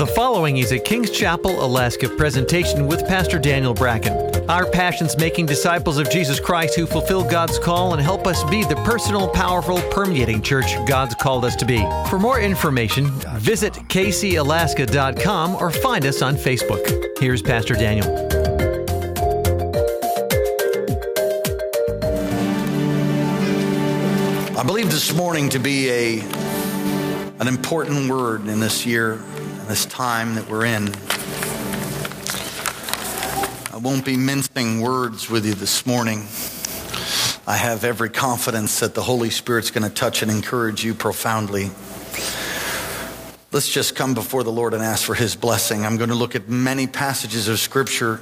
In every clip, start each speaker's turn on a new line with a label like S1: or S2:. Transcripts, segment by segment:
S1: The following is a Kings Chapel, Alaska presentation with Pastor Daniel Bracken. Our passion's making disciples of Jesus Christ who fulfill God's call and help us be the personal, powerful, permeating church God's called us to be. For more information, visit kcalaska.com or find us on Facebook. Here's Pastor Daniel.
S2: I believe this morning to be a an important word in this year this time that we're in. I won't be mincing words with you this morning. I have every confidence that the Holy Spirit's going to touch and encourage you profoundly. Let's just come before the Lord and ask for His blessing. I'm going to look at many passages of Scripture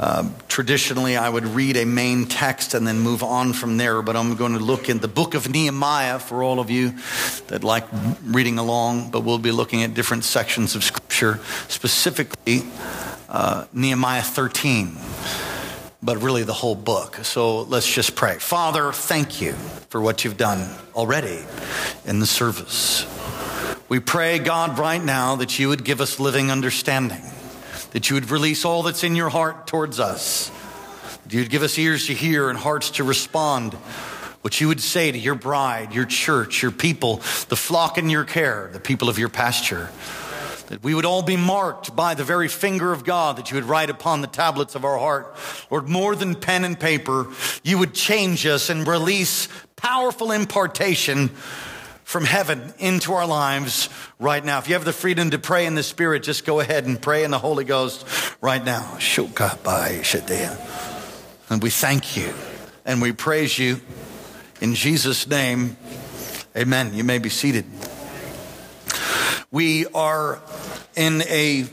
S2: uh, traditionally, I would read a main text and then move on from there, but I'm going to look in the book of Nehemiah for all of you that like reading along, but we'll be looking at different sections of Scripture, specifically uh, Nehemiah 13, but really the whole book. So let's just pray. Father, thank you for what you've done already in the service. We pray, God, right now that you would give us living understanding that you would release all that's in your heart towards us. That you'd give us ears to hear and hearts to respond. What you would say to your bride, your church, your people, the flock in your care, the people of your pasture. That we would all be marked by the very finger of God that you would write upon the tablets of our heart. Lord, more than pen and paper, you would change us and release powerful impartation from heaven into our lives right now. If you have the freedom to pray in the Spirit, just go ahead and pray in the Holy Ghost right now. And we thank you and we praise you in Jesus' name. Amen. You may be seated. We are in a,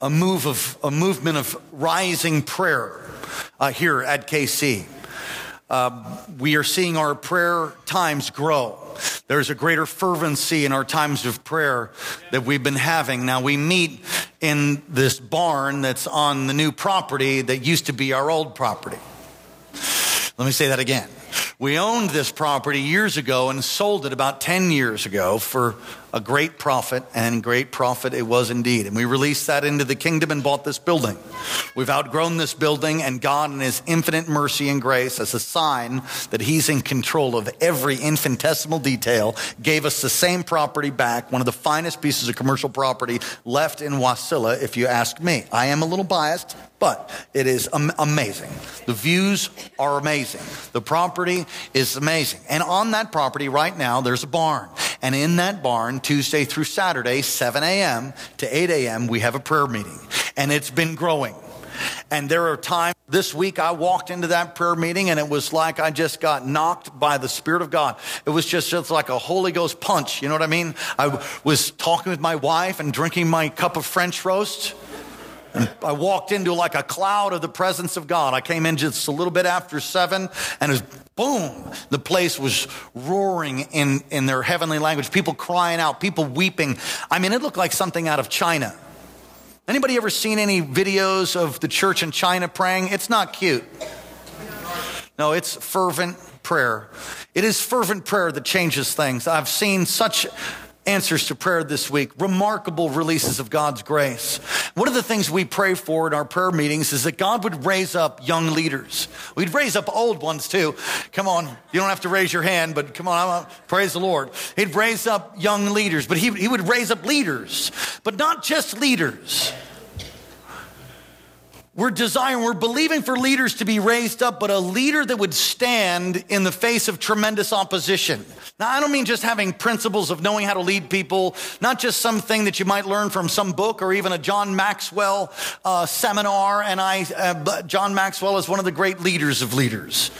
S2: a move of a movement of rising prayer uh, here at KC. Uh, we are seeing our prayer times grow. There's a greater fervency in our times of prayer that we've been having. Now we meet in this barn that's on the new property that used to be our old property. Let me say that again. We owned this property years ago and sold it about 10 years ago for a great profit, and great profit it was indeed. And we released that into the kingdom and bought this building. We've outgrown this building, and God, in His infinite mercy and grace, as a sign that He's in control of every infinitesimal detail, gave us the same property back, one of the finest pieces of commercial property left in Wasilla, if you ask me. I am a little biased, but it is amazing. The views are amazing. The property is amazing. And on that property right now, there's a barn. And in that barn, Tuesday through Saturday, 7 a.m. to 8 a.m., we have a prayer meeting. And it's been growing. And there are times this week I walked into that prayer meeting and it was like I just got knocked by the Spirit of God. It was just, just like a Holy Ghost punch. You know what I mean? I was talking with my wife and drinking my cup of French roast. I walked into like a cloud of the presence of God. I came in just a little bit after seven and it was boom. The place was roaring in, in their heavenly language. People crying out, people weeping. I mean, it looked like something out of China. Anybody ever seen any videos of the church in China praying? It's not cute. No, it's fervent prayer. It is fervent prayer that changes things. I've seen such answers to prayer this week, remarkable releases of God's grace. One of the things we pray for in our prayer meetings is that God would raise up young leaders. We'd raise up old ones too. Come on, you don't have to raise your hand, but come on, praise the Lord. He'd raise up young leaders, but he, he would raise up leaders, but not just leaders. We're desiring, we're believing for leaders to be raised up, but a leader that would stand in the face of tremendous opposition. Now, I don't mean just having principles of knowing how to lead people, not just something that you might learn from some book or even a John Maxwell uh, seminar. And I, uh, John Maxwell is one of the great leaders of leaders.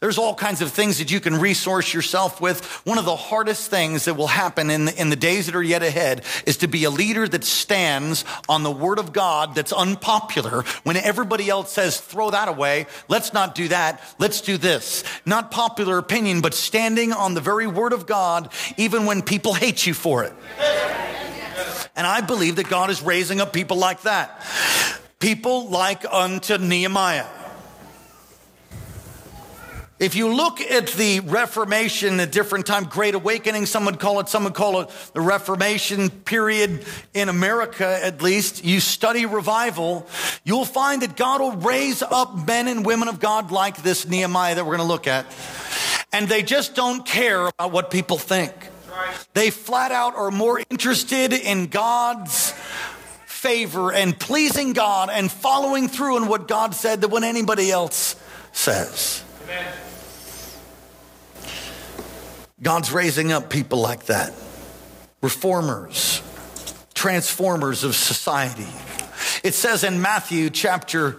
S2: There's all kinds of things that you can resource yourself with. One of the hardest things that will happen in the, in the days that are yet ahead is to be a leader that stands on the word of God that's unpopular when everybody else says, throw that away. Let's not do that. Let's do this. Not popular opinion, but standing on the very word of God, even when people hate you for it. And I believe that God is raising up people like that. People like unto Nehemiah. If you look at the Reformation at different time, Great Awakening, some would call it, some would call it the Reformation period in America at least, you study revival, you'll find that God will raise up men and women of God like this Nehemiah that we're going to look at. And they just don't care about what people think. They flat out are more interested in God's favor and pleasing God and following through on what God said than what anybody else says. Amen. God's raising up people like that reformers, transformers of society. It says in Matthew chapter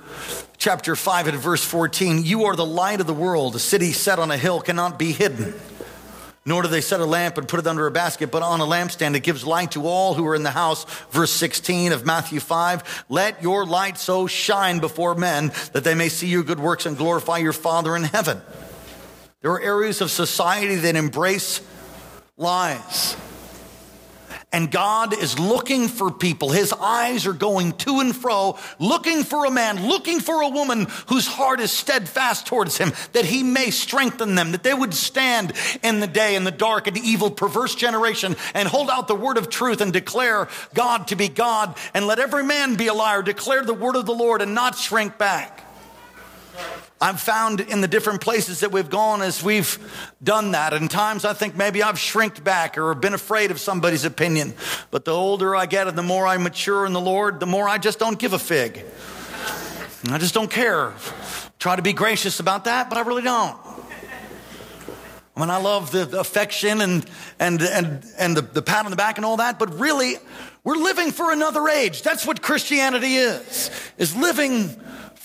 S2: chapter 5 and verse 14, you are the light of the world. A city set on a hill cannot be hidden. Nor do they set a lamp and put it under a basket, but on a lampstand. It gives light to all who are in the house. Verse 16 of Matthew 5. Let your light so shine before men that they may see your good works and glorify your Father in heaven. There are areas of society that embrace lies. And God is looking for people. His eyes are going to and fro, looking for a man, looking for a woman whose heart is steadfast towards him, that he may strengthen them, that they would stand in the day, in the dark and evil, perverse generation, and hold out the word of truth and declare God to be God, and let every man be a liar, declare the word of the Lord and not shrink back. I've found in the different places that we've gone as we've done that. And times I think maybe I've shrinked back or been afraid of somebody's opinion. But the older I get and the more I mature in the Lord, the more I just don't give a fig. I just don't care. Try to be gracious about that, but I really don't. I mean, I love the affection and, and, and, and the, the pat on the back and all that, but really, we're living for another age. That's what Christianity is, is living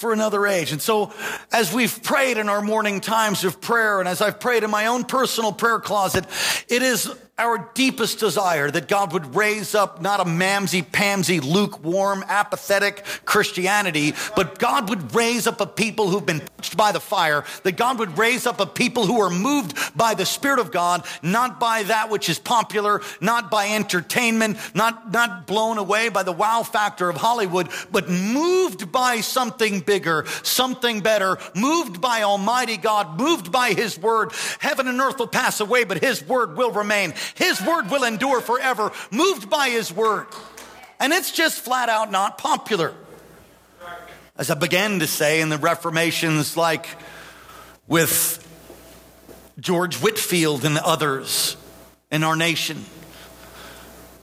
S2: for another age. And so, as we've prayed in our morning times of prayer, and as I've prayed in my own personal prayer closet, it is our deepest desire that God would raise up not a mamsy pamsy, lukewarm, apathetic Christianity, but God would raise up a people who've been touched by the fire, that God would raise up a people who are moved by the Spirit of God, not by that which is popular, not by entertainment, not, not blown away by the wow factor of Hollywood, but moved by something bigger, something better, moved by Almighty God, moved by His Word. Heaven and earth will pass away, but His Word will remain. His word will endure forever, moved by his word. And it's just flat out not popular. As I began to say in the Reformations, like with George Whitefield and others in our nation,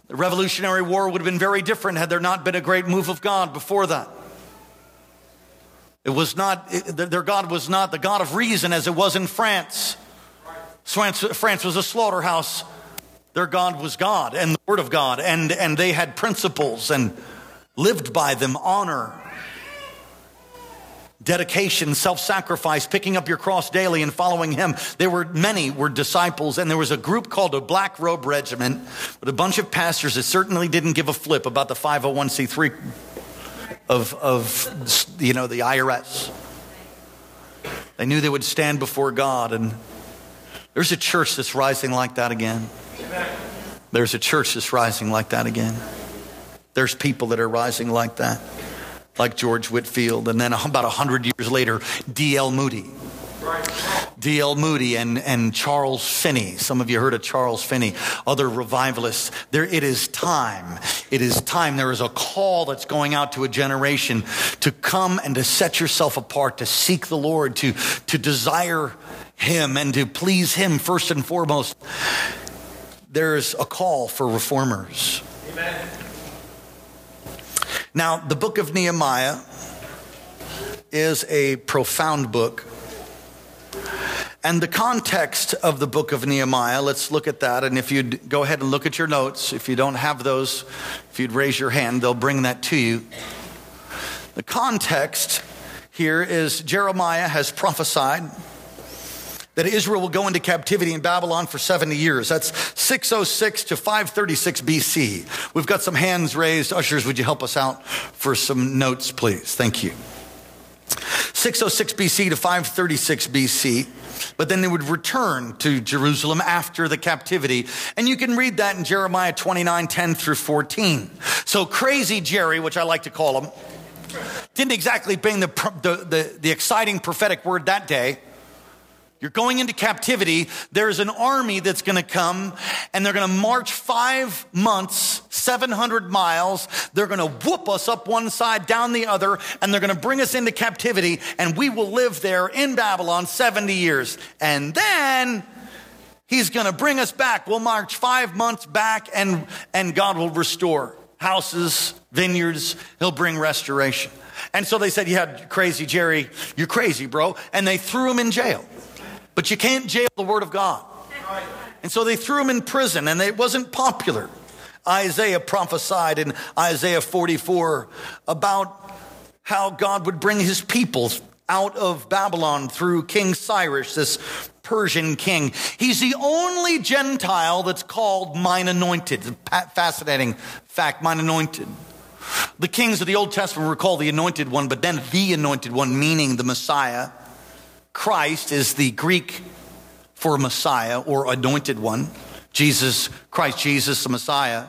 S2: the Revolutionary War would have been very different had there not been a great move of God before that. It was not, their God was not the God of reason as it was in France. France was a slaughterhouse their God was God and the Word of God, and, and they had principles and lived by them honor, dedication, self sacrifice, picking up your cross daily and following Him. There were many were disciples, and there was a group called a Black Robe Regiment with a bunch of pastors that certainly didn't give a flip about the 501c3 of, of you know, the IRS. They knew they would stand before God, and there's a church that's rising like that again. There's a church that's rising like that again. There's people that are rising like that, like George Whitefield. And then about 100 years later, D.L. Moody. D.L. Moody and, and Charles Finney. Some of you heard of Charles Finney, other revivalists. There, it is time. It is time. There is a call that's going out to a generation to come and to set yourself apart, to seek the Lord, to, to desire Him and to please Him first and foremost there's a call for reformers. Amen. Now, the book of Nehemiah is a profound book. And the context of the book of Nehemiah, let's look at that. And if you'd go ahead and look at your notes, if you don't have those, if you'd raise your hand, they'll bring that to you. The context here is Jeremiah has prophesied that Israel will go into captivity in Babylon for 70 years. That's 606 to 536 BC. We've got some hands raised. Ushers, would you help us out for some notes, please? Thank you. 606 BC to 536 BC. But then they would return to Jerusalem after the captivity. And you can read that in Jeremiah 29, 10 through 14. So crazy Jerry, which I like to call him, didn't exactly bring the, the, the, the exciting prophetic word that day You're going into captivity. There's an army that's going to come and they're going to march five months, 700 miles. They're going to whoop us up one side, down the other, and they're going to bring us into captivity and we will live there in Babylon 70 years. And then he's going to bring us back. We'll march five months back and, and God will restore houses, vineyards. He'll bring restoration. And so they said, Yeah, crazy, Jerry. You're crazy, bro. And they threw him in jail. But you can't jail the word of God. And so they threw him in prison, and it wasn't popular. Isaiah prophesied in Isaiah 44 about how God would bring his people out of Babylon through King Cyrus, this Persian king. He's the only Gentile that's called mine anointed. Fascinating fact, mine anointed. The kings of the Old Testament were called the anointed one, but then the anointed one, meaning the Messiah. Christ is the Greek for Messiah or anointed one. Jesus, Christ Jesus, the Messiah.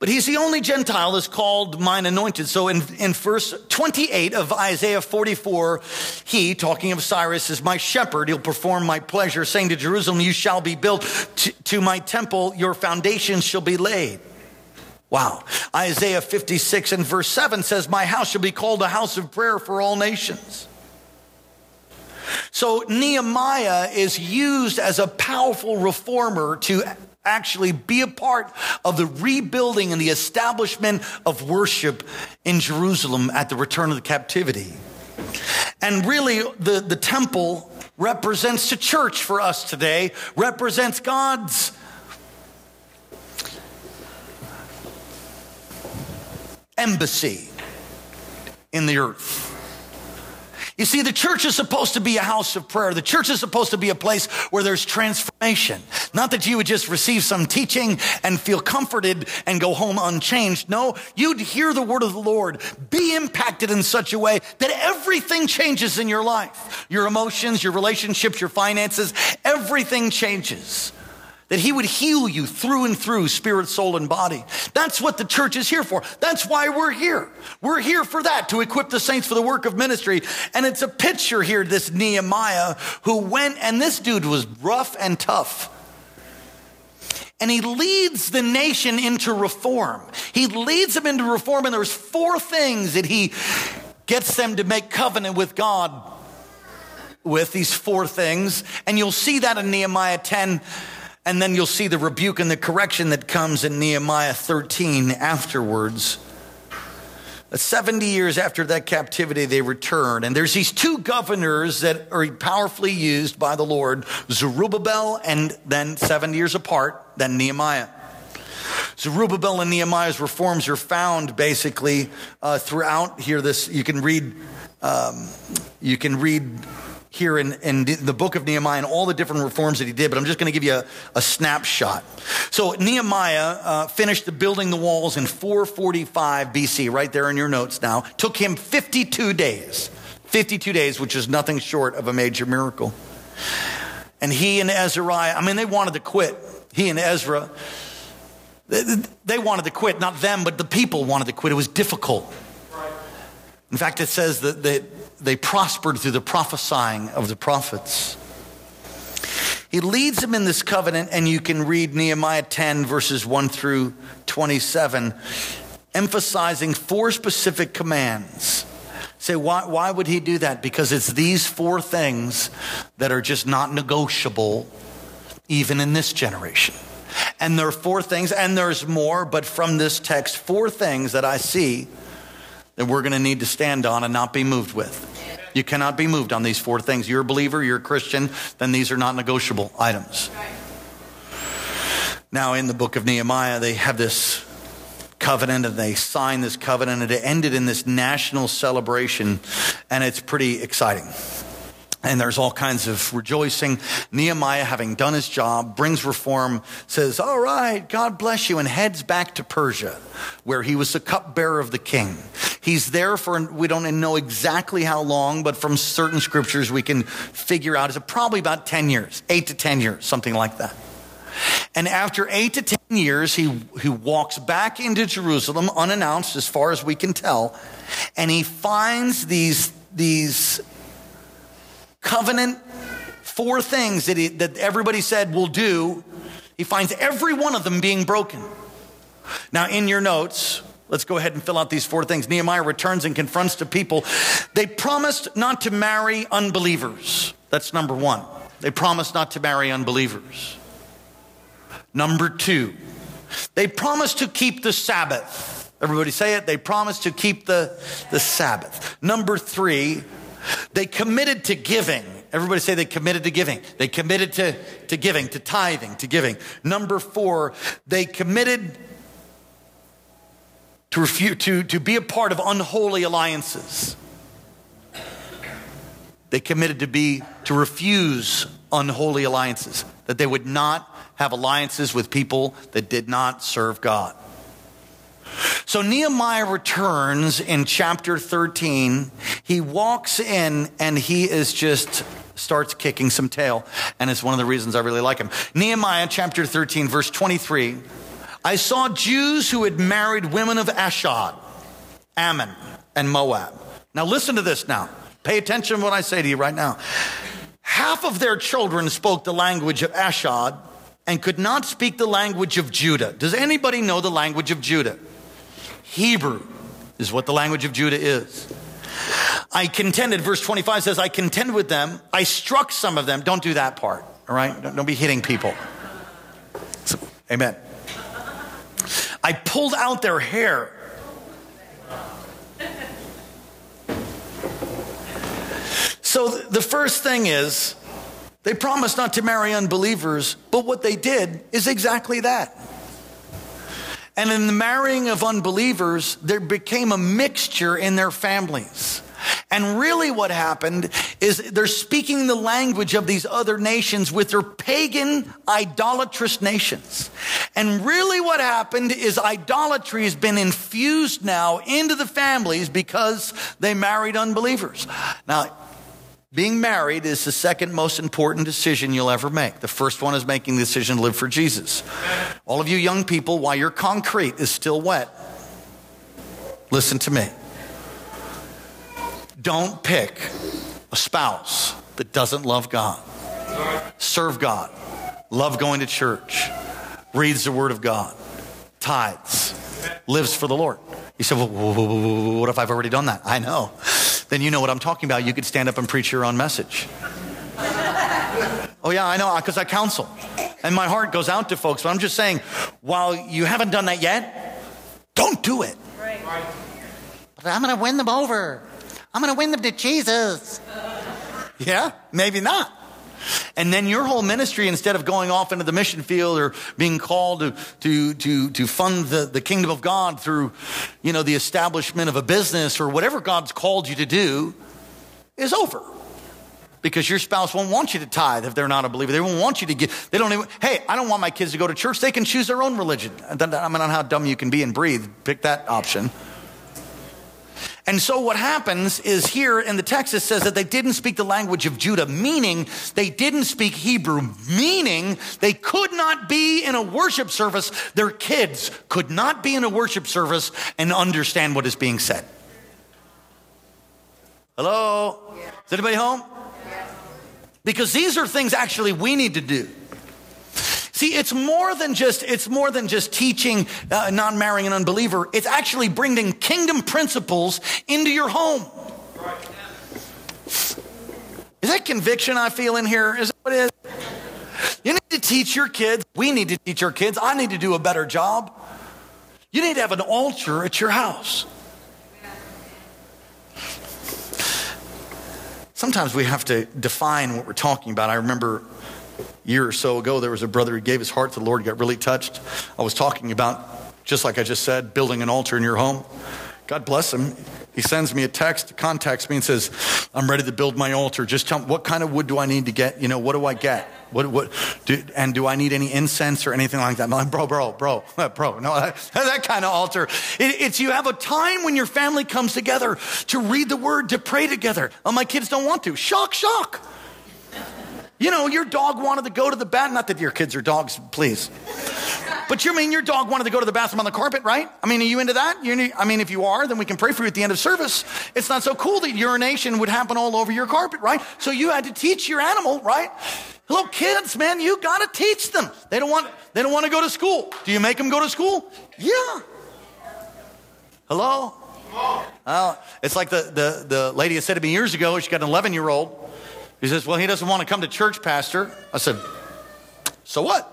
S2: But he's the only Gentile that's called mine anointed. So in, in verse 28 of Isaiah 44, he, talking of Cyrus, is my shepherd. He'll perform my pleasure, saying to Jerusalem, You shall be built. to, to my temple, your foundations shall be laid. Wow. Isaiah 56 and verse 7 says, My house shall be called a house of prayer for all nations. So Nehemiah is used as a powerful reformer to actually be a part of the rebuilding and the establishment of worship in Jerusalem at the return of the captivity. And really, the, the temple represents the church for us today, represents God's embassy in the earth. You see, the church is supposed to be a house of prayer. The church is supposed to be a place where there's transformation. Not that you would just receive some teaching and feel comforted and go home unchanged. No, you'd hear the word of the Lord, be impacted in such a way that everything changes in your life. Your emotions, your relationships, your finances, everything changes that he would heal you through and through, spirit, soul, and body. That's what the church is here for. That's why we're here. We're here for that, to equip the saints for the work of ministry. And it's a picture here, this Nehemiah who went, and this dude was rough and tough. And he leads the nation into reform. He leads them into reform, and there's four things that he gets them to make covenant with God with, these four things. And you'll see that in Nehemiah 10 and then you'll see the rebuke and the correction that comes in Nehemiah 13 afterwards. 70 years after that captivity, they return. And there's these two governors that are powerfully used by the Lord Zerubbabel, and then seven years apart, then Nehemiah. Zerubbabel and Nehemiah's reforms are found basically uh, throughout here. This you can read. Um, you can read here in, in the book of Nehemiah and all the different reforms that he did, but I'm just going to give you a, a snapshot. So Nehemiah uh, finished building the walls in 445 BC, right there in your notes now. Took him 52 days. 52 days, which is nothing short of a major miracle. And he and Azariah, I mean, they wanted to quit. He and Ezra, they, they wanted to quit. Not them, but the people wanted to quit. It was difficult. In fact, it says that, that they prospered through the prophesying of the prophets. He leads them in this covenant, and you can read Nehemiah 10, verses 1 through 27, emphasizing four specific commands. Say, why, why would he do that? Because it's these four things that are just not negotiable, even in this generation. And there are four things, and there's more, but from this text, four things that I see that we're going to need to stand on and not be moved with. You cannot be moved on these four things. You're a believer, you're a Christian, then these are not negotiable items. Now, in the book of Nehemiah, they have this covenant and they sign this covenant, and it ended in this national celebration, and it's pretty exciting. And there's all kinds of rejoicing. Nehemiah, having done his job, brings reform, says, All right, God bless you, and heads back to Persia, where he was the cupbearer of the king. He's there for, we don't know exactly how long, but from certain scriptures we can figure out it's probably about 10 years, eight to 10 years, something like that. And after eight to 10 years, he, he walks back into Jerusalem unannounced, as far as we can tell, and he finds these, these covenant four things that, he, that everybody said will do, he finds every one of them being broken. Now, in your notes, let's go ahead and fill out these four things. Nehemiah returns and confronts the people. They promised not to marry unbelievers. That's number one. They promised not to marry unbelievers. Number two, they promised to keep the Sabbath. Everybody say it. They promised to keep the, the Sabbath. Number three, they committed to giving. Everybody say they committed to giving. They committed to, to giving, to tithing, to giving. Number four, they committed to, refuse, to, to be a part of unholy alliances. They committed to be, to refuse unholy alliances, that they would not have alliances with people that did not serve God. So Nehemiah returns in chapter 13. He walks in and he is just starts kicking some tail. And it's one of the reasons I really like him. Nehemiah chapter 13, verse 23. I saw Jews who had married women of Ashdod, Ammon, and Moab. Now listen to this now. Pay attention to what I say to you right now. Half of their children spoke the language of Ashdod and could not speak the language of Judah. Does anybody know the language of Judah? Hebrew is what the language of Judah is. I contended, verse 25 says, I contended with them. I struck some of them. Don't do that part, all right? Don't, don't be hitting people. So, amen. I pulled out their hair. So the first thing is, they promised not to marry unbelievers, but what they did is exactly that. And in the marrying of unbelievers, there became a mixture in their families. And really, what happened is they're speaking the language of these other nations with their pagan, idolatrous nations. And really, what happened is idolatry has been infused now into the families because they married unbelievers. Now, being married is the second most important decision you'll ever make. The first one is making the decision to live for Jesus. All of you young people, while your concrete is still wet, listen to me. Don't pick a spouse that doesn't love God, serve God, love going to church, reads the Word of God, tithes, lives for the Lord. You say, well, what if I've already done that? I know then you know what I'm talking about. You could stand up and preach your own message. oh, yeah, I know, because I counsel. And my heart goes out to folks. But I'm just saying, while you haven't done that yet, don't do it. Right. But I'm going to win them over. I'm going to win them to Jesus. Yeah, maybe not. And then your whole ministry, instead of going off into the mission field or being called to, to, to, to fund the, the kingdom of God through, you know, the establishment of a business or whatever God's called you to do, is over. Because your spouse won't want you to tithe if they're not a believer. They won't want you to give. They don't even, hey, I don't want my kids to go to church. They can choose their own religion. I mean, on how dumb you can be and breathe. Pick that option. And so what happens is here in the text it says that they didn't speak the language of Judah, meaning they didn't speak Hebrew, meaning they could not be in a worship service. Their kids could not be in a worship service and understand what is being said. Hello? Is anybody home? Because these are things actually we need to do. See, it's more than just, it's more than just teaching uh, not marrying an unbeliever. It's actually bringing kingdom principles into your home. Is that conviction I feel in here? Is that what it is? You need to teach your kids. We need to teach our kids. I need to do a better job. You need to have an altar at your house. Sometimes we have to define what we're talking about. I remember year or so ago, there was a brother who gave his heart to the Lord, got really touched. I was talking about, just like I just said, building an altar in your home. God bless him. He sends me a text, contacts me, and says, "I'm ready to build my altar. Just tell me what kind of wood do I need to get? You know, what do I get? What, what, do, and do I need any incense or anything like that?" I'm like, "Bro, bro, bro, bro, no, that, that kind of altar. It, it's you have a time when your family comes together to read the word, to pray together. Oh, my kids don't want to. Shock, shock." You know, your dog wanted to go to the bath. Not that your kids are dogs, please. But you mean your dog wanted to go to the bathroom on the carpet, right? I mean, are you into that? You're, I mean, if you are, then we can pray for you at the end of service. It's not so cool that urination would happen all over your carpet, right? So you had to teach your animal, right? Little kids, man, you got to teach them. They don't want they don't want to go to school. Do you make them go to school? Yeah. Hello? Well, it's like the, the, the lady had said to me years ago, she got an 11 year old. He says, Well, he doesn't want to come to church, Pastor. I said, So what?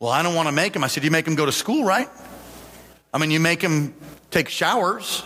S2: Well, I don't want to make him. I said, You make him go to school, right? I mean, you make him take showers.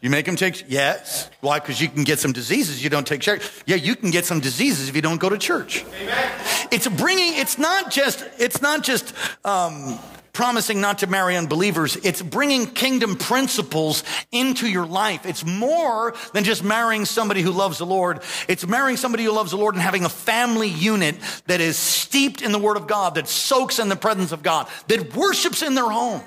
S2: You make them take, yes. Why? Because you can get some diseases. You don't take showers. Yeah, you can get some diseases if you don't go to church. Amen. It's bringing, it's not just, it's not just, um, promising not to marry unbelievers. It's bringing kingdom principles into your life. It's more than just marrying somebody who loves the Lord. It's marrying somebody who loves the Lord and having a family unit that is steeped in the Word of God, that soaks in the presence of God, that worships in their home.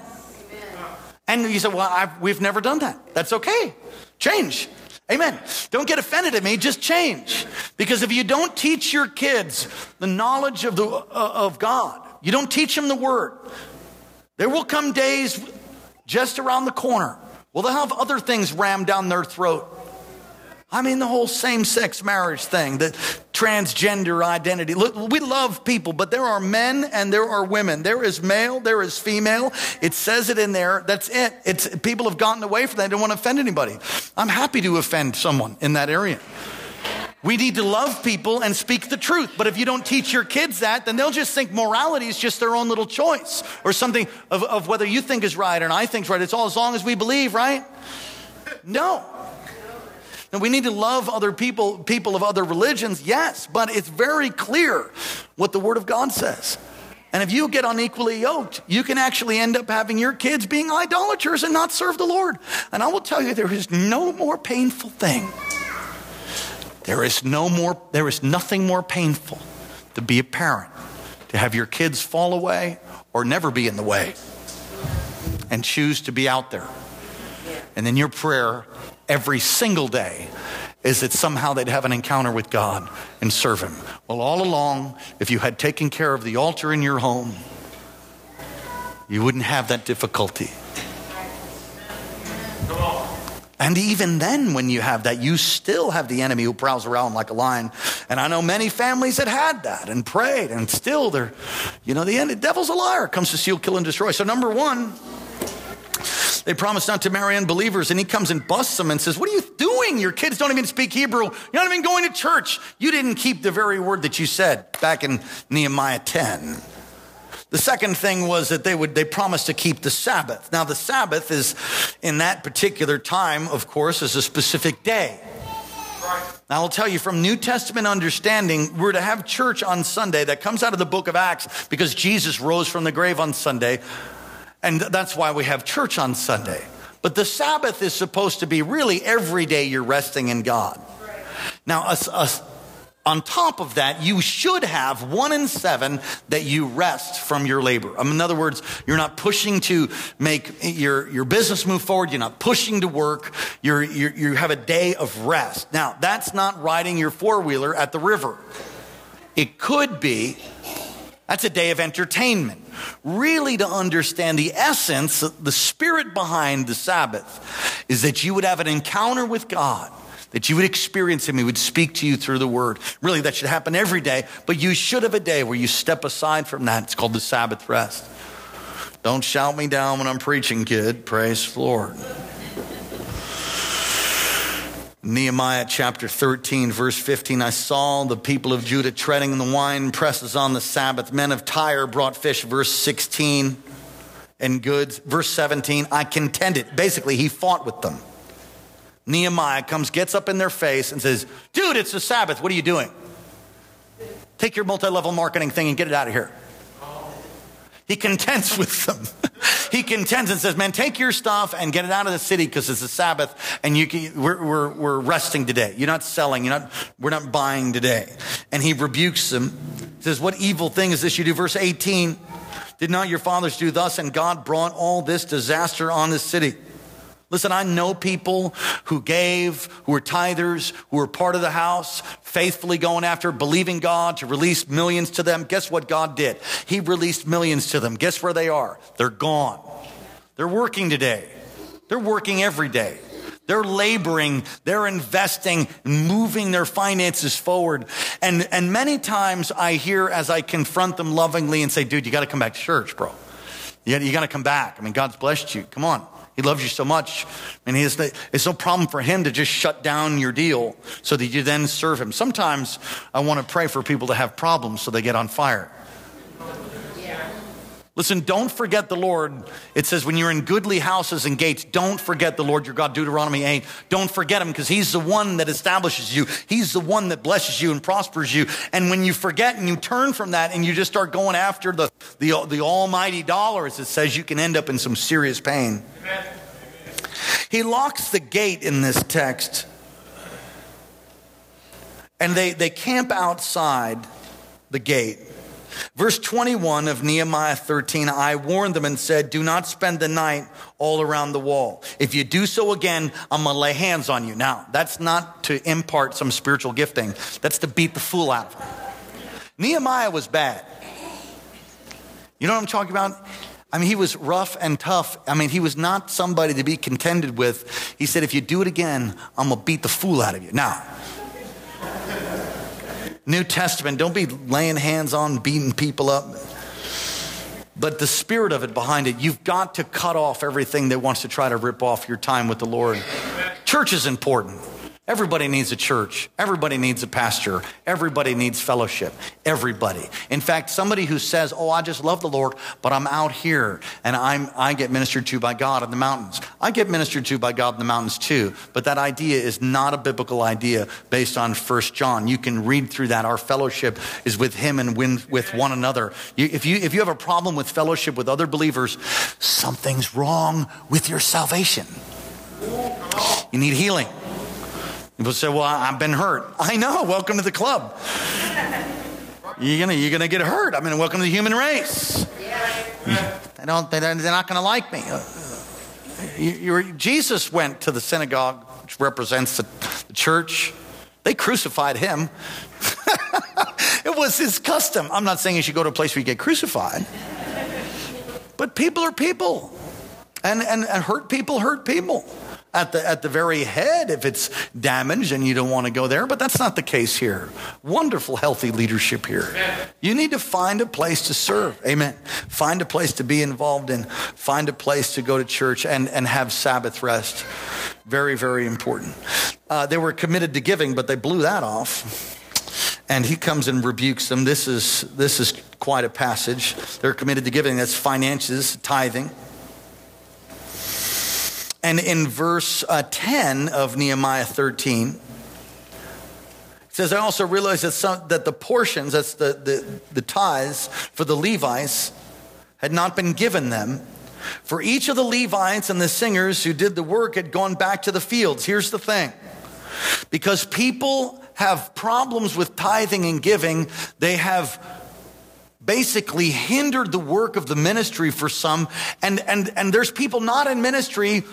S2: And you say, well, I've, we've never done that. That's okay. Change. Amen. Don't get offended at me, just change. Because if you don't teach your kids the knowledge of, the, uh, of God, you don't teach them the word, there will come days just around the corner. Well, they'll have other things rammed down their throat. I mean, the whole same sex marriage thing, the transgender identity. Look, we love people, but there are men and there are women. There is male, there is female. It says it in there. That's it. It's, people have gotten away from that. They don't want to offend anybody. I'm happy to offend someone in that area. We need to love people and speak the truth. But if you don't teach your kids that, then they'll just think morality is just their own little choice or something of, of whether you think is right and I think's right. It's all as long as we believe, right? No. And we need to love other people, people of other religions, yes, but it's very clear what the Word of God says. And if you get unequally yoked, you can actually end up having your kids being idolaters and not serve the Lord. And I will tell you, there is no more painful thing there is no more, there is nothing more painful to be a parent, to have your kids fall away or never be in the way and choose to be out there. And then your prayer every single day is that somehow they'd have an encounter with God and serve Him. Well, all along, if you had taken care of the altar in your home, you wouldn't have that difficulty. And even then, when you have that, you still have the enemy who prowls around like a lion. And I know many families that had that and prayed, and still they're, you know, the, end, the devil's a liar, comes to steal, kill, and destroy. So, number one, they promise not to marry unbelievers, and he comes and busts them and says, What are you doing? Your kids don't even speak Hebrew. You're not even going to church. You didn't keep the very word that you said back in Nehemiah 10. The second thing was that they would, they promised to keep the Sabbath. Now, the Sabbath is in that particular time, of course, is a specific day. Now, I'll tell you from New Testament understanding, we're to have church on Sunday. That comes out of the book of Acts because Jesus rose from the grave on Sunday. And that's why we have church on Sunday. But the Sabbath is supposed to be really every day you're resting in God. Now, on top of that, you should have one in seven that you rest from your labor. Um, in other words, you're not pushing to make your, your business move forward. You're not pushing to work. You're, you're, you have a day of rest. Now, that's not riding your four wheeler at the river. It could be, that's a day of entertainment. Really, to understand the essence, the spirit behind the Sabbath is that you would have an encounter with God that you would experience Him. He would speak to you through the Word. Really, that should happen every day, but you should have a day where you step aside from that. It's called the Sabbath rest. Don't shout me down when I'm preaching, kid. Praise the Lord. Nehemiah chapter 13, verse 15. I saw the people of Judah treading in the wine presses on the Sabbath. Men of Tyre brought fish, verse 16, and goods. Verse 17, I contended. Basically, he fought with them. Nehemiah comes, gets up in their face, and says, Dude, it's the Sabbath. What are you doing? Take your multi level marketing thing and get it out of here. He contends with them. he contends and says, Man, take your stuff and get it out of the city because it's the Sabbath and you can, we're, we're, we're resting today. You're not selling. You're not, we're not buying today. And he rebukes them. He says, What evil thing is this you do? Verse 18 Did not your fathers do thus? And God brought all this disaster on the city. Listen, I know people who gave, who were tithers, who were part of the house, faithfully going after, believing God to release millions to them. Guess what God did? He released millions to them. Guess where they are? They're gone. They're working today. They're working every day. They're laboring, they're investing, moving their finances forward. And, and many times I hear as I confront them lovingly and say, dude, you got to come back to church, bro. You got, you got to come back. I mean, God's blessed you. Come on. He loves you so much. And has, it's no problem for him to just shut down your deal so that you then serve him. Sometimes I want to pray for people to have problems so they get on fire. Listen, don't forget the Lord. It says when you're in goodly houses and gates, don't forget the Lord your God, Deuteronomy 8. Don't forget him because he's the one that establishes you. He's the one that blesses you and prospers you. And when you forget and you turn from that and you just start going after the, the, the almighty dollars, it says you can end up in some serious pain. Amen. He locks the gate in this text. And they, they camp outside the gate. Verse 21 of Nehemiah 13, I warned them and said, Do not spend the night all around the wall. If you do so again, I'm going to lay hands on you. Now, that's not to impart some spiritual gifting, that's to beat the fool out of them. Nehemiah was bad. You know what I'm talking about? I mean, he was rough and tough. I mean, he was not somebody to be contended with. He said, If you do it again, I'm going to beat the fool out of you. Now, New Testament, don't be laying hands on, beating people up. But the spirit of it behind it, you've got to cut off everything that wants to try to rip off your time with the Lord. Church is important. Everybody needs a church. Everybody needs a pastor. Everybody needs fellowship. Everybody. In fact, somebody who says, "Oh, I just love the Lord, but I'm out here and I'm I get ministered to by God in the mountains." I get ministered to by God in the mountains too, but that idea is not a biblical idea based on First John. You can read through that. Our fellowship is with him and with one another. If you if you have a problem with fellowship with other believers, something's wrong with your salvation. You need healing. People say, Well, I've been hurt. I know. Welcome to the club. You're gonna, you're gonna get hurt. I mean, welcome to the human race. They don't, they, they're not gonna like me. Uh, you, Jesus went to the synagogue, which represents the, the church. They crucified him. it was his custom. I'm not saying you should go to a place where you get crucified, but people are people, and, and, and hurt people hurt people at the, at the very head if it's damaged and you don't want to go there, but that's not the case here. Wonderful, healthy leadership here. You need to find a place to serve. Amen. Find a place to be involved in, find a place to go to church and, and have Sabbath rest. Very, very important. Uh, they were committed to giving, but they blew that off. And he comes and rebukes them. This is, this is quite a passage. They're committed to giving. That's finances, tithing. And in verse uh, 10 of Nehemiah 13, it says, I also realized that, some, that the portions, that's the, the, the tithes for the Levites, had not been given them. For each of the Levites and the singers who did the work had gone back to the fields. Here's the thing because people have problems with tithing and giving, they have basically hindered the work of the ministry for some. And, and, and there's people not in ministry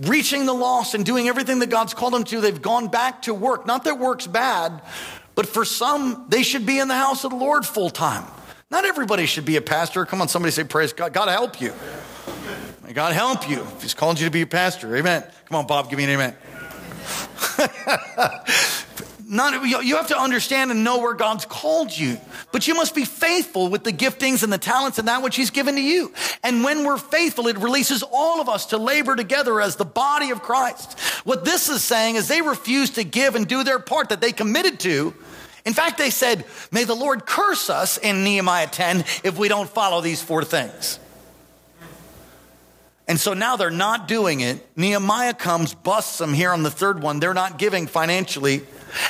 S2: reaching the lost and doing everything that God's called them to. They've gone back to work. Not that work's bad, but for some, they should be in the house of the Lord full time. Not everybody should be a pastor. Come on, somebody say, Praise God. God help you. May God help you if He's called you to be a pastor. Amen. Come on, Bob, give me an amen. You have to understand and know where God's called you. But you must be faithful with the giftings and the talents and that which He's given to you. And when we're faithful, it releases all of us to labor together as the body of Christ. What this is saying is they refuse to give and do their part that they committed to. In fact, they said, May the Lord curse us in Nehemiah 10 if we don't follow these four things. And so now they're not doing it. Nehemiah comes, busts them here on the third one. They're not giving financially.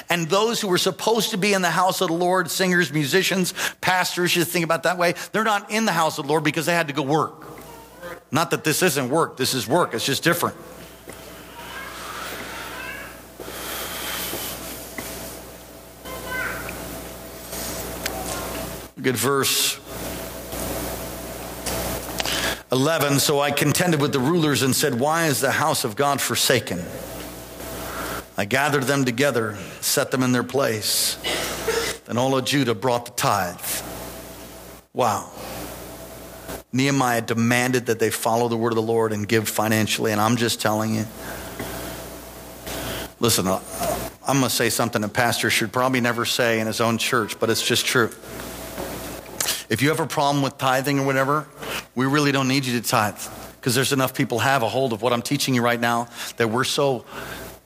S2: And those who were supposed to be in the house of the Lord, singers, musicians, pastors, you think about that way, they're not in the house of the Lord because they had to go work. Not that this isn't work, this is work, it's just different. Good verse 11 So I contended with the rulers and said, Why is the house of God forsaken? I gathered them together, set them in their place. Then all of Judah brought the tithe. Wow. Nehemiah demanded that they follow the word of the Lord and give financially, and I'm just telling you. Listen, uh, I'm going to say something a pastor should probably never say in his own church, but it's just true. If you have a problem with tithing or whatever, we really don't need you to tithe because there's enough people have a hold of what I'm teaching you right now that we're so,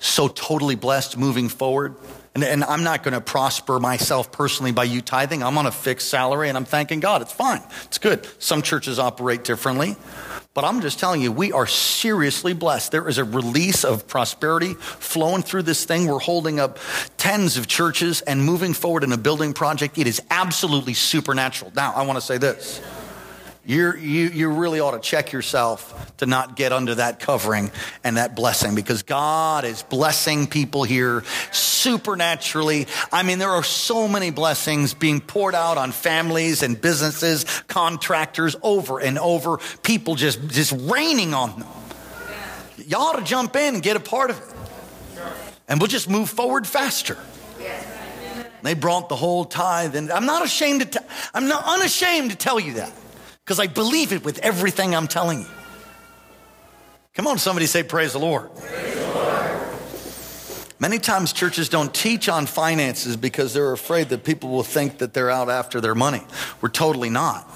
S2: so totally blessed moving forward. And, and I'm not going to prosper myself personally by you tithing. I'm on a fixed salary and I'm thanking God. It's fine. It's good. Some churches operate differently. But I'm just telling you, we are seriously blessed. There is a release of prosperity flowing through this thing. We're holding up tens of churches and moving forward in a building project. It is absolutely supernatural. Now, I want to say this you, you really ought to check yourself to not get under that covering and that blessing because God is blessing people here supernaturally. I mean, there are so many blessings being poured out on families and businesses, contractors over and over, people just, just raining on them. You ought to jump in and get a part of it. And we'll just move forward faster. They brought the whole tithe, and I'm not ashamed to. T- I'm not unashamed to tell you that because I believe it with everything I'm telling you. Come on, somebody say, Praise the Lord. Many times churches don't teach on finances because they're afraid that people will think that they're out after their money. We're totally not.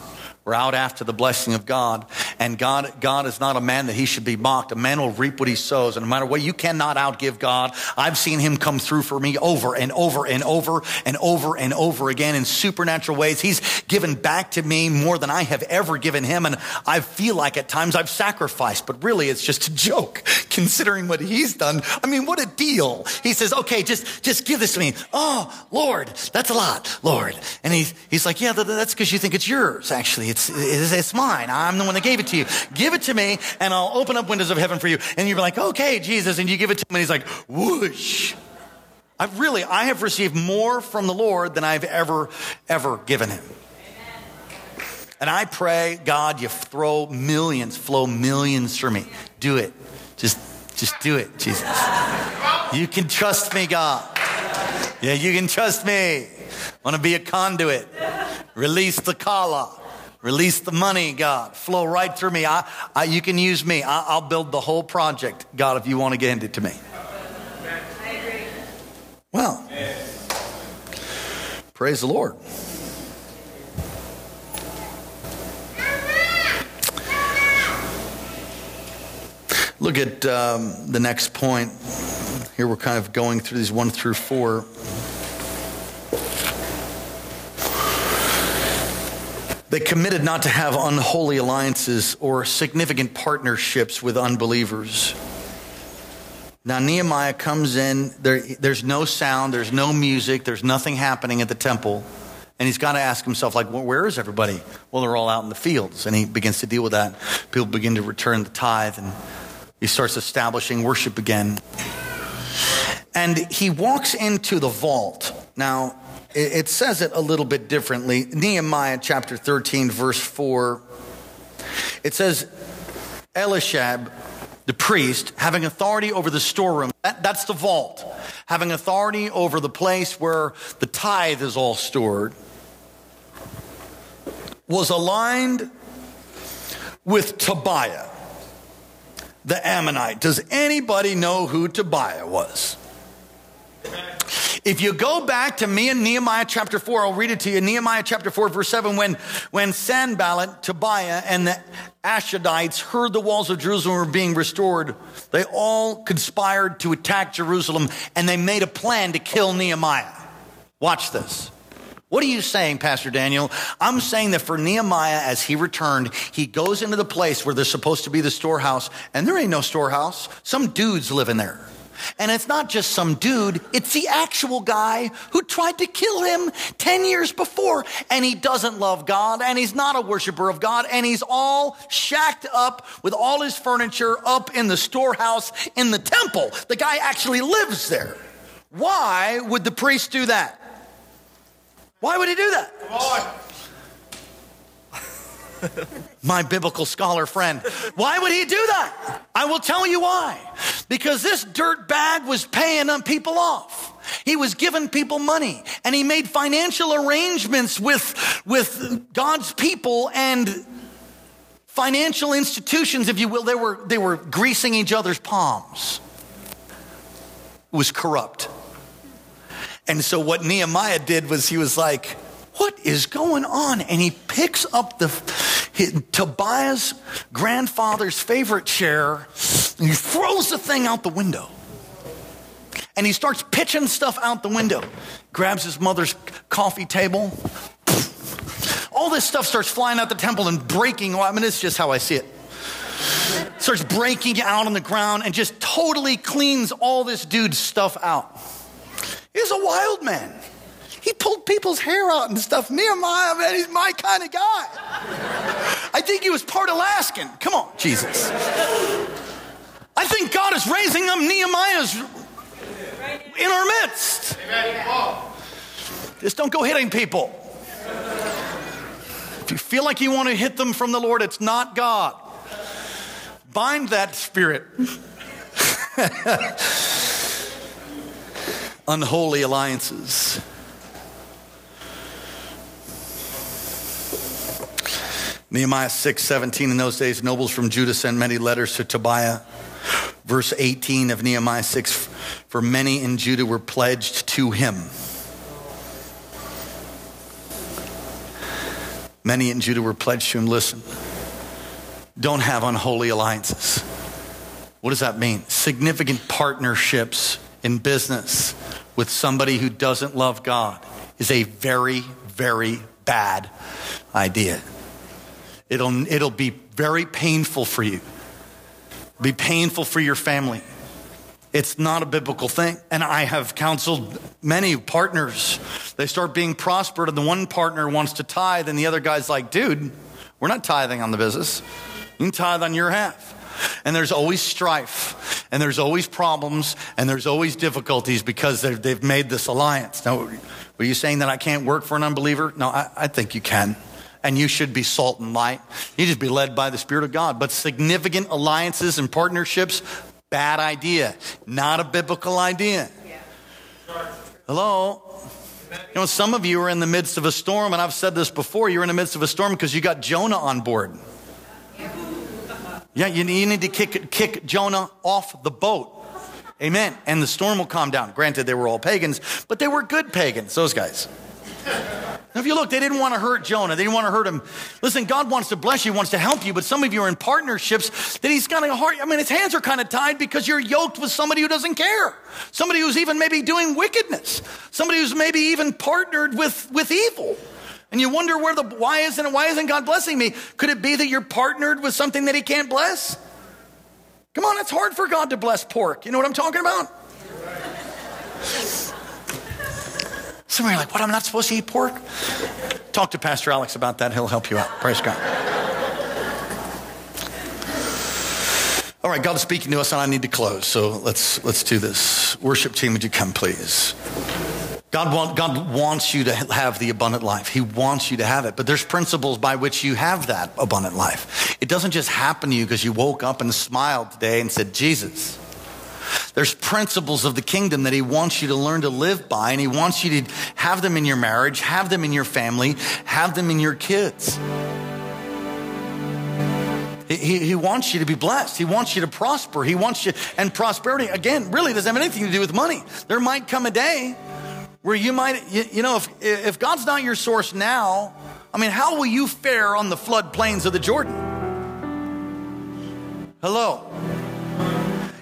S2: We're out after the blessing of God. And God, God is not a man that he should be mocked. A man will reap what he sows. And no matter what, you cannot outgive God. I've seen him come through for me over and over and over and over and over again in supernatural ways. He's given back to me more than I have ever given him. And I feel like at times I've sacrificed, but really it's just a joke considering what he's done. I mean, what a deal. He says, okay, just, just give this to me. Oh, Lord, that's a lot, Lord. And he, he's like, yeah, that's because you think it's yours, actually. It's, it's, it's mine. I'm the one that gave it to you. Give it to me and I'll open up windows of heaven for you. And you're like, okay, Jesus. And you give it to him and he's like, whoosh. I've really, I have received more from the Lord than I've ever, ever given him. And I pray, God, you throw millions, flow millions for me. Do it. Just, just do it, Jesus. You can trust me, God. Yeah, you can trust me. I want to be a conduit. Release the kala. Release the money, God. Flow right through me. I, I, you can use me. I, will build the whole project, God, if you want to get it to me. Well, praise the Lord. Look at um, the next point. Here we're kind of going through these one through four. They committed not to have unholy alliances or significant partnerships with unbelievers. Now, Nehemiah comes in, there, there's no sound, there's no music, there's nothing happening at the temple. And he's got to ask himself, like, well, where is everybody? Well, they're all out in the fields. And he begins to deal with that. People begin to return the tithe, and he starts establishing worship again. And he walks into the vault. Now, it says it a little bit differently. Nehemiah chapter 13, verse 4. It says, Eliashib, the priest, having authority over the storeroom, that, that's the vault, having authority over the place where the tithe is all stored, was aligned with Tobiah, the Ammonite. Does anybody know who Tobiah was? If you go back to me in Nehemiah chapter 4, I'll read it to you. Nehemiah chapter 4, verse 7, when, when Sanballat, Tobiah, and the Ashdodites heard the walls of Jerusalem were being restored, they all conspired to attack Jerusalem and they made a plan to kill Nehemiah. Watch this. What are you saying, Pastor Daniel? I'm saying that for Nehemiah, as he returned, he goes into the place where there's supposed to be the storehouse, and there ain't no storehouse. Some dudes live in there. And it's not just some dude, it's the actual guy who tried to kill him 10 years before. And he doesn't love God, and he's not a worshiper of God, and he's all shacked up with all his furniture up in the storehouse in the temple. The guy actually lives there. Why would the priest do that? Why would he do that? My biblical scholar friend. Why would he do that? I will tell you why. Because this dirt bag was paying them people off. He was giving people money and he made financial arrangements with, with God's people and financial institutions, if you will. They were, they were greasing each other's palms. It was corrupt. And so what Nehemiah did was he was like, what is going on? And he picks up the his, Tobiah's grandfather's favorite chair and he throws the thing out the window. And he starts pitching stuff out the window. Grabs his mother's coffee table. All this stuff starts flying out the temple and breaking. I mean, it's just how I see it. Starts breaking out on the ground and just totally cleans all this dude's stuff out. He's a wild man. He pulled people's hair out and stuff. Nehemiah, man, he's my kind of guy. I think he was part Alaskan. Come on, Jesus. I think God is raising up Nehemiah's in our midst. Just don't go hitting people. If you feel like you want to hit them from the Lord, it's not God. Bind that spirit. Unholy alliances. Nehemiah 6 17, in those days, nobles from Judah sent many letters to Tobiah. Verse 18 of Nehemiah 6 For many in Judah were pledged to him. Many in Judah were pledged to him. Listen, don't have unholy alliances. What does that mean? Significant partnerships in business with somebody who doesn't love God is a very, very bad idea. It'll, it'll be very painful for you, be painful for your family. It's not a biblical thing. And I have counseled many partners. They start being prospered, and the one partner wants to tithe, and the other guy's like, dude, we're not tithing on the business. You can tithe on your half. And there's always strife, and there's always problems, and there's always difficulties because they've, they've made this alliance. Now, were you saying that I can't work for an unbeliever? No, I, I think you can and you should be salt and light. You just be led by the Spirit of God. But significant alliances and partnerships, bad idea, not a biblical idea. Hello? You know, some of you are in the midst of a storm, and I've said this before you're in the midst of a storm because you got Jonah on board. Yeah, you, need to kick, kick Jonah off the boat. Amen. And the storm will calm down. Granted, they were all pagans, but they were good pagans, those guys. Now, if you look, they didn't want to hurt Jonah. They didn't want to hurt him. Listen, God wants to bless you, wants to help you, but some of you are in partnerships that he's kind of hard. I mean, his hands are kind of tied because you're yoked with somebody who doesn't care. Somebody who's even maybe doing wickedness. Somebody who's maybe even partnered with, with evil. And you wonder where the, why isn't, why isn't God blessing me? Could it be that you're partnered with something that he can't bless? Come on, it's hard for God to bless pork. You know what I'm talking about? Some of you are like, what, I'm not supposed to eat pork? Talk to Pastor Alex about that. He'll help you out. Praise God. All right, God is speaking to us, and I need to close. So let's let's do this. Worship team, would you come, please? God, want, God wants you to have the abundant life. He wants you to have it. But there's principles by which you have that abundant life. It doesn't just happen to you because you woke up and smiled today and said, Jesus. There's principles of the kingdom that he wants you to learn to live by, and he wants you to have them in your marriage, have them in your family, have them in your kids. He, he wants you to be blessed. He wants you to prosper. He wants you, and prosperity, again, really doesn't have anything to do with money. There might come a day where you might, you, you know, if, if God's not your source now, I mean, how will you fare on the floodplains of the Jordan? Hello?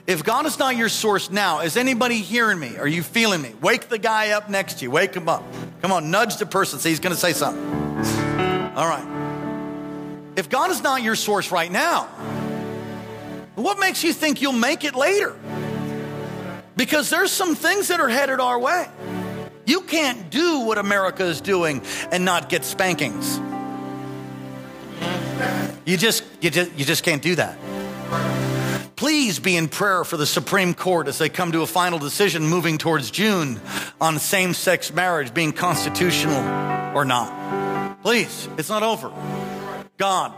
S2: If God is not your source now, is anybody hearing me? Are you feeling me? Wake the guy up next to you. Wake him up. Come on, nudge the person. Say he's going to say something. All right. If God is not your source right now, what makes you think you'll make it later? Because there's some things that are headed our way. You can't do what America is doing and not get spankings. You just, you just, you just can't do that. Please be in prayer for the Supreme Court as they come to a final decision moving towards June on same sex marriage being constitutional or not. Please, it's not over. God,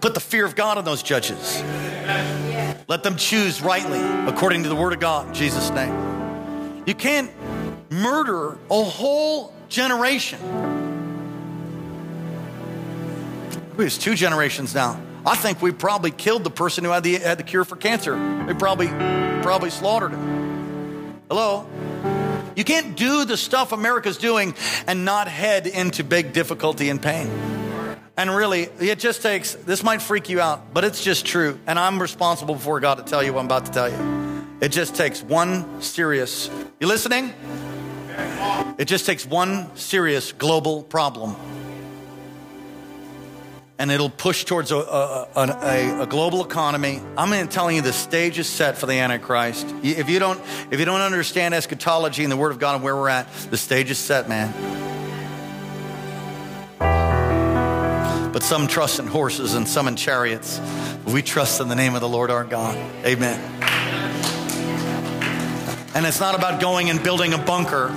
S2: put the fear of God on those judges. Let them choose rightly according to the word of God in Jesus' name. You can't murder a whole generation. It's two generations now. I think we probably killed the person who had the, had the cure for cancer. We probably, probably slaughtered him. Hello? You can't do the stuff America's doing and not head into big difficulty and pain. And really, it just takes, this might freak you out, but it's just true. And I'm responsible before God to tell you what I'm about to tell you. It just takes one serious, you listening? It just takes one serious global problem. And it'll push towards a, a, a, a global economy. I'm telling you, the stage is set for the Antichrist. If you don't, if you don't understand eschatology and the Word of God and where we're at, the stage is set, man. but some trust in horses and some in chariots. We trust in the name of the Lord our God. Amen. And it's not about going and building a bunker.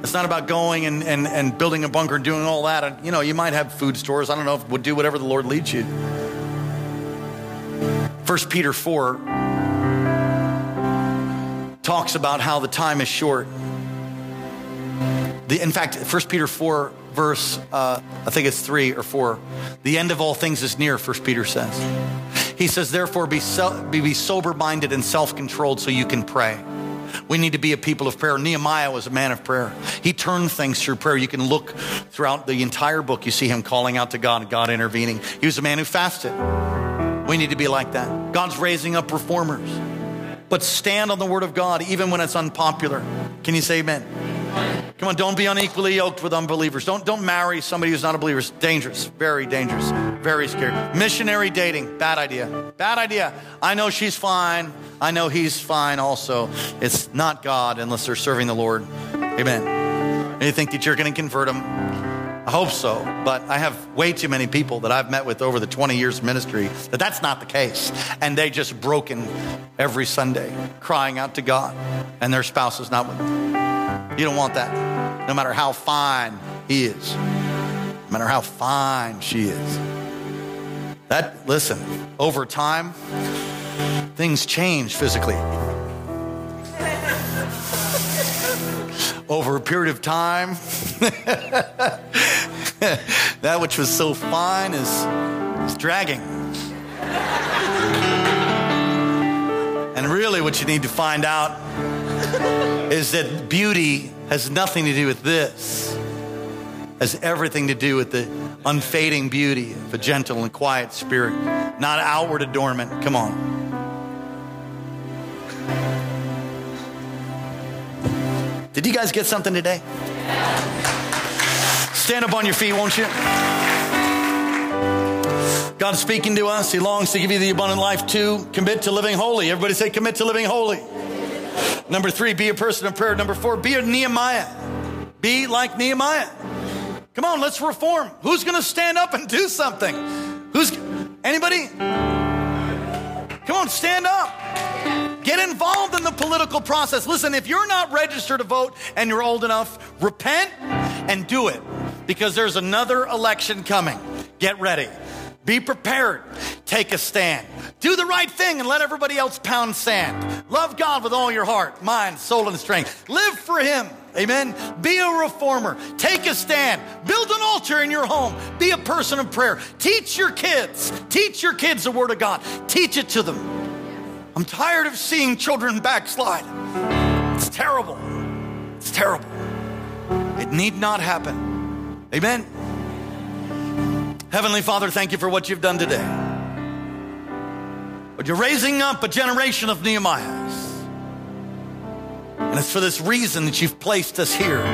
S2: It's not about going and, and, and building a bunker and doing all that. You know, you might have food stores. I don't know if would do whatever the Lord leads you. 1 Peter 4 talks about how the time is short. The, in fact, 1 Peter 4 verse, uh, I think it's three or four. The end of all things is near, First Peter says. He says, therefore, be, so, be sober minded and self controlled so you can pray. We need to be a people of prayer. Nehemiah was a man of prayer. He turned things through prayer. You can look throughout the entire book, you see him calling out to God God intervening. He was a man who fasted. We need to be like that. God's raising up reformers. But stand on the word of God even when it's unpopular. Can you say amen? Come on, don't be unequally yoked with unbelievers. Don't, don't marry somebody who's not a believer. It's dangerous, very dangerous, very scary. Missionary dating, bad idea. Bad idea. I know she's fine. I know he's fine also. It's not God unless they're serving the Lord. Amen. And you think that you're going to convert them? I hope so, but I have way too many people that I've met with over the 20 years of ministry that that's not the case. And they just broken every Sunday, crying out to God, and their spouse is not with them. You don't want that. No matter how fine he is, no matter how fine she is. That, listen, over time, things change physically. over a period of time, that which was so fine is, is dragging. And really, what you need to find out is that beauty has nothing to do with this, has everything to do with the unfading beauty of a gentle and quiet spirit, not outward adornment. Come on. Did you guys get something today? Stand up on your feet, won't you? God's speaking to us. He longs to give you the abundant life too. Commit to living holy. Everybody say, commit to living holy. Number three, be a person of prayer. Number four, be a Nehemiah. Be like Nehemiah. Come on, let's reform. Who's going to stand up and do something? Who's anybody? Come on, stand up. Get involved in the political process. Listen, if you're not registered to vote and you're old enough, repent and do it because there's another election coming. Get ready. Be prepared. Take a stand. Do the right thing and let everybody else pound sand. Love God with all your heart, mind, soul, and strength. Live for Him. Amen. Be a reformer. Take a stand. Build an altar in your home. Be a person of prayer. Teach your kids. Teach your kids the Word of God. Teach it to them. I'm tired of seeing children backslide. It's terrible. It's terrible. It need not happen. Amen. Heavenly Father, thank you for what you've done today. But you're raising up a generation of Nehemiahs. And it's for this reason that you've placed us here,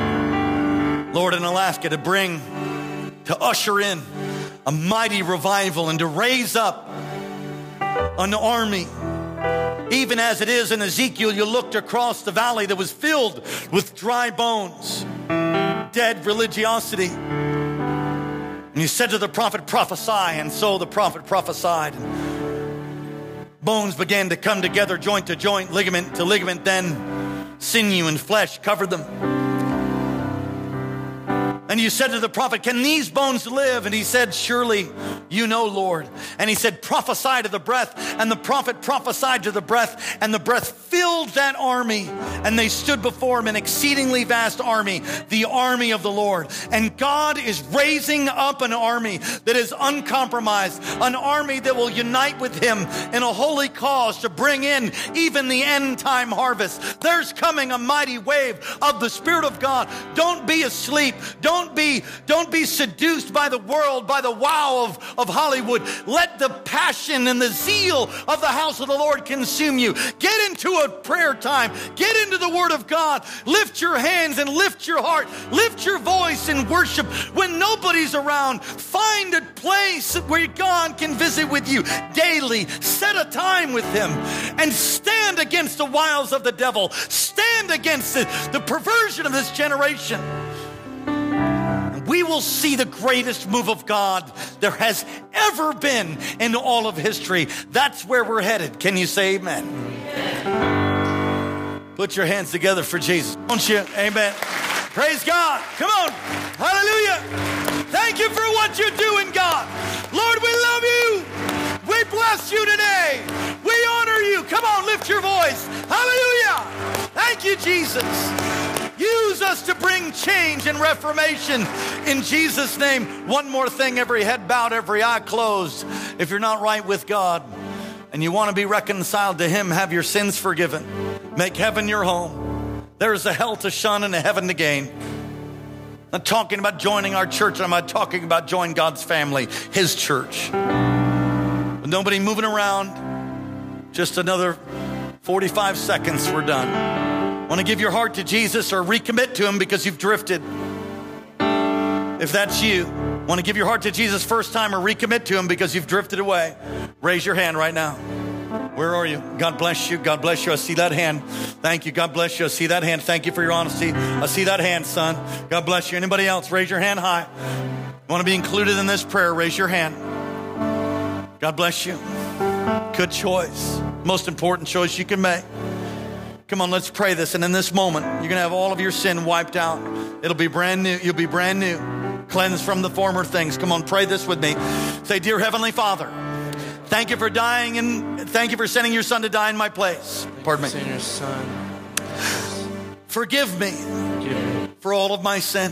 S2: Lord, in Alaska to bring, to usher in a mighty revival and to raise up an army. Even as it is in Ezekiel, you looked across the valley that was filled with dry bones, dead religiosity. And you said to the prophet, prophesy. And so the prophet prophesied. Bones began to come together, joint to joint, ligament to ligament, then sinew and flesh covered them. And you said to the prophet, Can these bones live? And he said, Surely you know, Lord. And he said, Prophesy to the breath. And the prophet prophesied to the breath, and the breath filled that army. And they stood before him, an exceedingly vast army, the army of the Lord. And God is raising up an army that is uncompromised, an army that will unite with him in a holy cause to bring in even the end time harvest. There's coming a mighty wave of the Spirit of God. Don't be asleep. Don't be, don't be seduced by the world, by the wow of, of Hollywood. Let the passion and the zeal of the house of the Lord consume you. Get into a prayer time. Get into the Word of God. Lift your hands and lift your heart. Lift your voice in worship. When nobody's around, find a place where God can visit with you daily. Set a time with Him and stand against the wiles of the devil. Stand against the, the perversion of this generation we will see the greatest move of God there has ever been in all of history. That's where we're headed. Can you say amen? Put your hands together for Jesus. Don't you? Amen. Praise God. Come on. Hallelujah. Thank you for what you're doing, God. Lord, we love you. We bless you today. We honor you. Come on, lift your voice. Hallelujah. Thank you, Jesus. Use us to bring change and reformation in Jesus' name. One more thing every head bowed, every eye closed. If you're not right with God and you want to be reconciled to Him, have your sins forgiven, make heaven your home. There is a hell to shun and a heaven to gain. I'm not talking about joining our church, I'm not talking about joining God's family, His church. With nobody moving around, just another 45 seconds, we're done. Want to give your heart to Jesus or recommit to Him because you've drifted? If that's you, want to give your heart to Jesus first time or recommit to Him because you've drifted away? Raise your hand right now. Where are you? God bless you. God bless you. I see that hand. Thank you. God bless you. I see that hand. Thank you for your honesty. I see that hand, son. God bless you. Anybody else? Raise your hand high. Want to be included in this prayer? Raise your hand. God bless you. Good choice. Most important choice you can make. Come on, let's pray this. And in this moment, you're going to have all of your sin wiped out. It'll be brand new. You'll be brand new, cleansed from the former things. Come on, pray this with me. Say, Dear Heavenly Father, thank you for dying and thank you for sending your son to die in my place. Pardon me.
S3: your son.
S2: Forgive me, for all of my sin.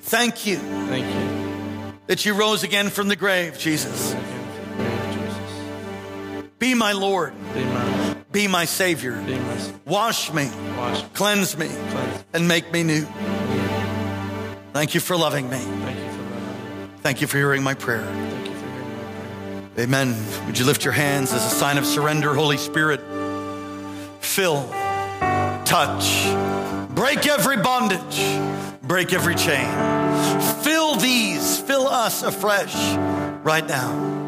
S2: Thank you.
S3: Thank you.
S2: That you rose again from the grave, Jesus. Be my Lord.
S3: Be my
S2: be my Savior.
S3: Be my,
S2: wash me.
S3: Wash.
S2: Cleanse me.
S3: Cleanse.
S2: And make me new. Thank you for loving me.
S3: Thank you for loving me.
S2: Thank you for hearing my prayer.
S3: Thank you for hearing my
S2: prayer. Amen. Would you lift your hands as a sign of surrender, Holy Spirit? Fill, touch, break every bondage, break every chain. Fill these, fill us afresh right now.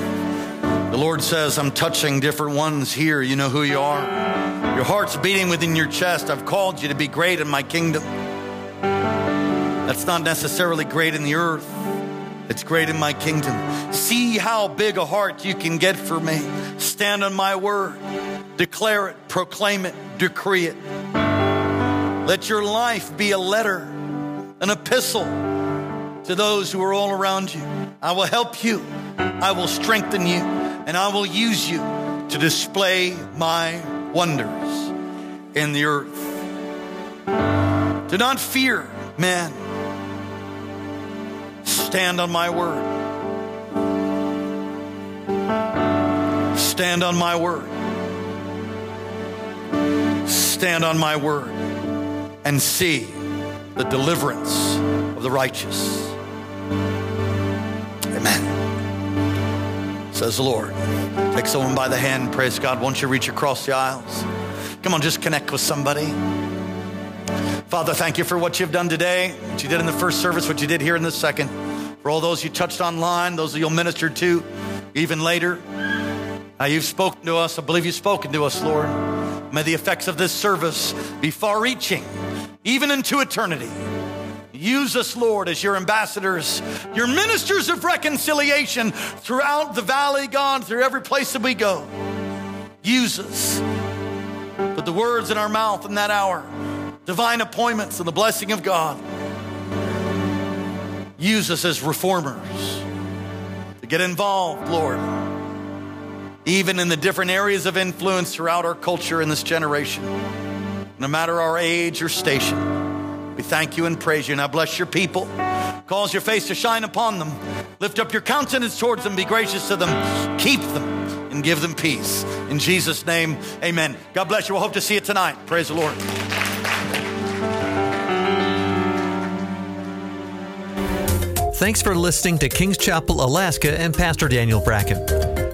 S2: The Lord says, I'm touching different ones here. You know who you are. Your heart's beating within your chest. I've called you to be great in my kingdom. That's not necessarily great in the earth, it's great in my kingdom. See how big a heart you can get for me. Stand on my word, declare it, proclaim it, decree it. Let your life be a letter, an epistle to those who are all around you. I will help you, I will strengthen you and I will use you to display my wonders in the earth. Do not fear, man. Stand on my word. Stand on my word. Stand on my word and see the deliverance of the righteous. Says the Lord. Take someone by the hand, praise God. Won't you reach across the aisles? Come on, just connect with somebody. Father, thank you for what you've done today, what you did in the first service, what you did here in the second. For all those you touched online, those you'll minister to even later. Now you've spoken to us. I believe you've spoken to us, Lord. May the effects of this service be far reaching, even into eternity. Use us, Lord, as your ambassadors, your ministers of reconciliation throughout the valley, God, through every place that we go. Use us. Put the words in our mouth in that hour divine appointments and the blessing of God. Use us as reformers to get involved, Lord, even in the different areas of influence throughout our culture in this generation, no matter our age or station. We thank you and praise you. Now bless your people. Cause your face to shine upon them. Lift up your countenance towards them. Be gracious to them. Keep them and give them peace. In Jesus' name, amen. God bless you. We'll hope to see you tonight. Praise the Lord.
S1: Thanks for listening to Kings Chapel, Alaska, and Pastor Daniel Bracken.